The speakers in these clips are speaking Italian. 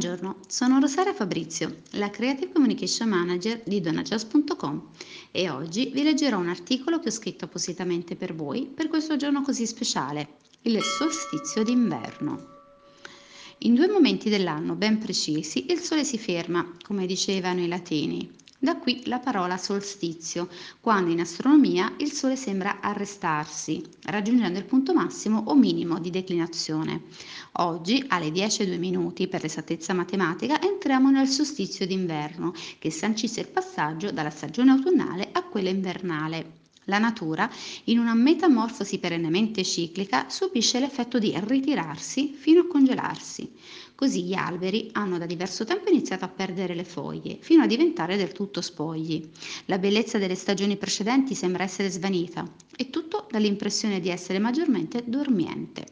Buongiorno, sono Rosaria Fabrizio, la Creative Communication Manager di donajazz.com e oggi vi leggerò un articolo che ho scritto appositamente per voi per questo giorno così speciale, il solstizio d'inverno. In due momenti dell'anno ben precisi il sole si ferma, come dicevano i latini, da qui la parola solstizio, quando in astronomia il Sole sembra arrestarsi, raggiungendo il punto massimo o minimo di declinazione. Oggi, alle 10.02 minuti, per l'esattezza matematica, entriamo nel solstizio d'inverno, che sancisce il passaggio dalla stagione autunnale a quella invernale. La natura, in una metamorfosi perennemente ciclica, subisce l'effetto di ritirarsi fino a congelarsi. Così gli alberi hanno da diverso tempo iniziato a perdere le foglie, fino a diventare del tutto spogli. La bellezza delle stagioni precedenti sembra essere svanita e tutto dà l'impressione di essere maggiormente dormiente.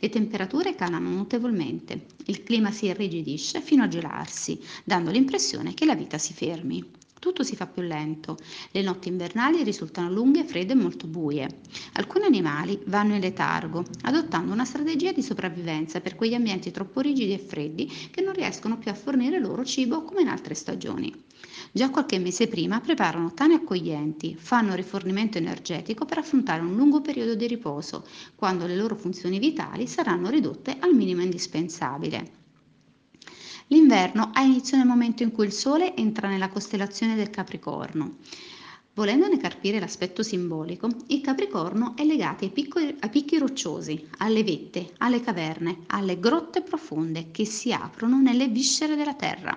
Le temperature calano notevolmente, il clima si irrigidisce fino a gelarsi, dando l'impressione che la vita si fermi. Tutto si fa più lento. Le notti invernali risultano lunghe, fredde e molto buie. Alcuni animali vanno in letargo, adottando una strategia di sopravvivenza per quegli ambienti troppo rigidi e freddi che non riescono più a fornire loro cibo come in altre stagioni. Già qualche mese prima preparano tane accoglienti, fanno rifornimento energetico per affrontare un lungo periodo di riposo, quando le loro funzioni vitali saranno ridotte al minimo indispensabile. L'inverno ha inizio nel momento in cui il Sole entra nella costellazione del Capricorno. Volendone carpire l'aspetto simbolico, il Capricorno è legato ai, piccoli, ai picchi rocciosi, alle vette, alle caverne, alle grotte profonde che si aprono nelle viscere della Terra.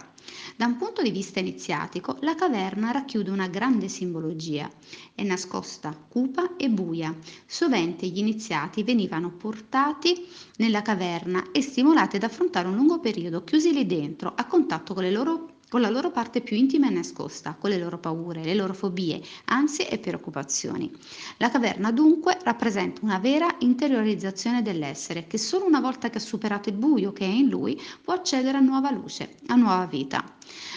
Da un punto di vista iniziatico, la caverna racchiude una grande simbologia. È nascosta, cupa e buia. Sovente gli iniziati venivano portati nella caverna e stimolati ad affrontare un lungo periodo chiusi lì dentro, a contatto con le loro con la loro parte più intima e nascosta, con le loro paure, le loro fobie, ansie e preoccupazioni. La caverna dunque rappresenta una vera interiorizzazione dell'essere che solo una volta che ha superato il buio che è in lui può accedere a nuova luce, a nuova vita.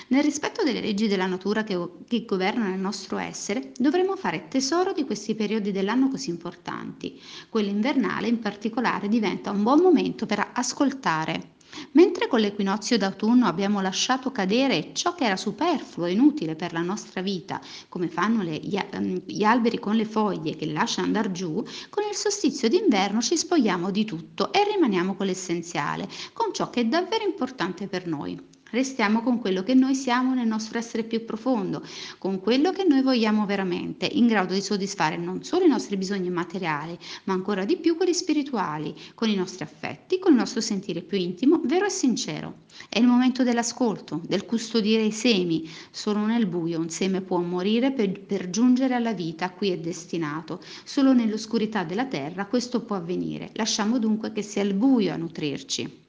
Nel rispetto delle leggi della natura che, che governano il nostro essere, dovremo fare tesoro di questi periodi dell'anno così importanti. Quello invernale in particolare diventa un buon momento per ascoltare, Mentre con l'equinozio d'autunno abbiamo lasciato cadere ciò che era superfluo e inutile per la nostra vita, come fanno le, gli, ehm, gli, alberi con le foglie che lasciano andare giù, con il solstizio d'inverno ci spogliamo di tutto e rimaniamo con l'essenziale, con ciò che è davvero importante per noi. Restiamo con quello che noi siamo nel nostro essere più profondo, con quello che noi vogliamo veramente, in grado di soddisfare non solo i nostri bisogni materiali, ma ancora di più quelli spirituali, con i nostri affetti, con il nostro sentire più intimo, vero e sincero. È il momento dell'ascolto, del custodire i semi. Solo nel buio un seme può morire per, per giungere alla vita a cui è destinato. Solo nell'oscurità della terra questo può avvenire. Lasciamo dunque che sia il buio a nutrirci.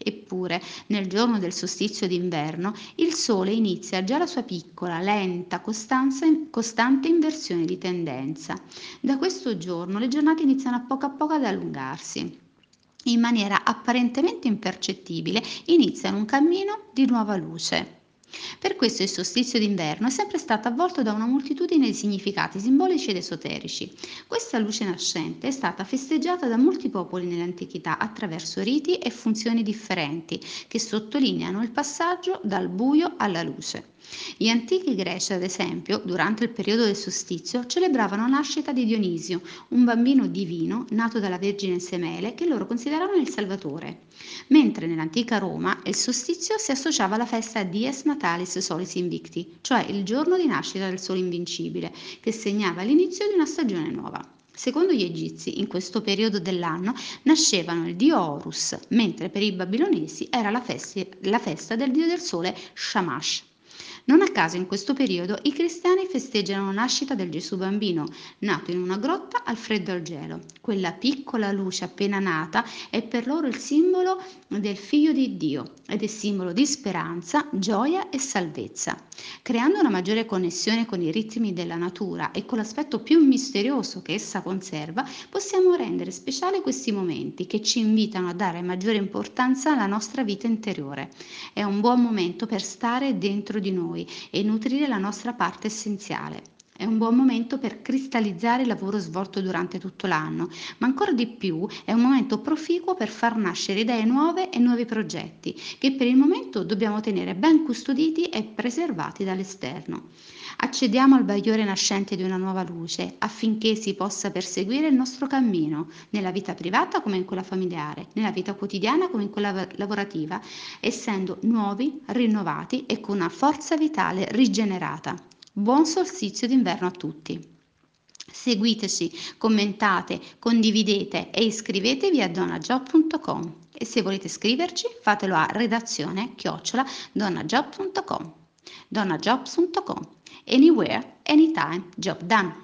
Eppure, nel giorno del solstizio d'inverno, il Sole inizia già la sua piccola, lenta, costante inversione di tendenza. Da questo giorno le giornate iniziano a poco a poco ad allungarsi. In maniera apparentemente impercettibile iniziano un cammino di nuova luce. Per questo il solstizio d'inverno è sempre stato avvolto da una moltitudine di significati simbolici ed esoterici. Questa luce nascente è stata festeggiata da molti popoli nell'antichità attraverso riti e funzioni differenti che sottolineano il passaggio dal buio alla luce. Gli antichi greci, ad esempio, durante il periodo del solstizio, celebravano la nascita di Dionisio, un bambino divino nato dalla Vergine Semele che loro consideravano il Salvatore, mentre nell'antica Roma il solstizio si associava alla festa Dies Natalis Solis Invicti, cioè il giorno di nascita del Sole Invincibile, che segnava l'inizio di una stagione nuova. Secondo gli egizi, in questo periodo dell'anno nascevano il dio Horus, mentre per i babilonesi era la, festi- la festa del dio del sole Shamash. Non a caso in questo periodo i cristiani festeggiano la nascita del Gesù bambino, nato in una grotta al freddo al gelo. Quella piccola luce appena nata è per loro il simbolo del figlio di Dio ed è simbolo di speranza, gioia e salvezza. Creando una maggiore connessione con i ritmi della natura e con l'aspetto più misterioso che essa conserva, possiamo rendere speciale questi momenti che ci invitano a dare maggiore importanza alla nostra vita interiore. È un buon momento per stare dentro di noi noi e nutrire la nostra parte essenziale. È un buon momento per cristallizzare il lavoro svolto durante tutto l'anno, ma ancora di più è un momento proficuo per far nascere idee nuove e nuovi progetti che per il momento dobbiamo tenere ben custoditi e preservati dall'esterno. Accediamo al bagliore nascente di una nuova luce affinché si possa perseguire il nostro cammino, nella vita privata come in quella familiare, nella vita quotidiana come in quella lavorativa, essendo nuovi, rinnovati e con una forza vitale rigenerata. Buon solstizio d'inverno a tutti! Seguiteci, commentate, condividete e iscrivetevi a donnajob.com e se volete scriverci fatelo a redazione chiocciola donnajob.com donajobs.com Anywhere, anytime, job done!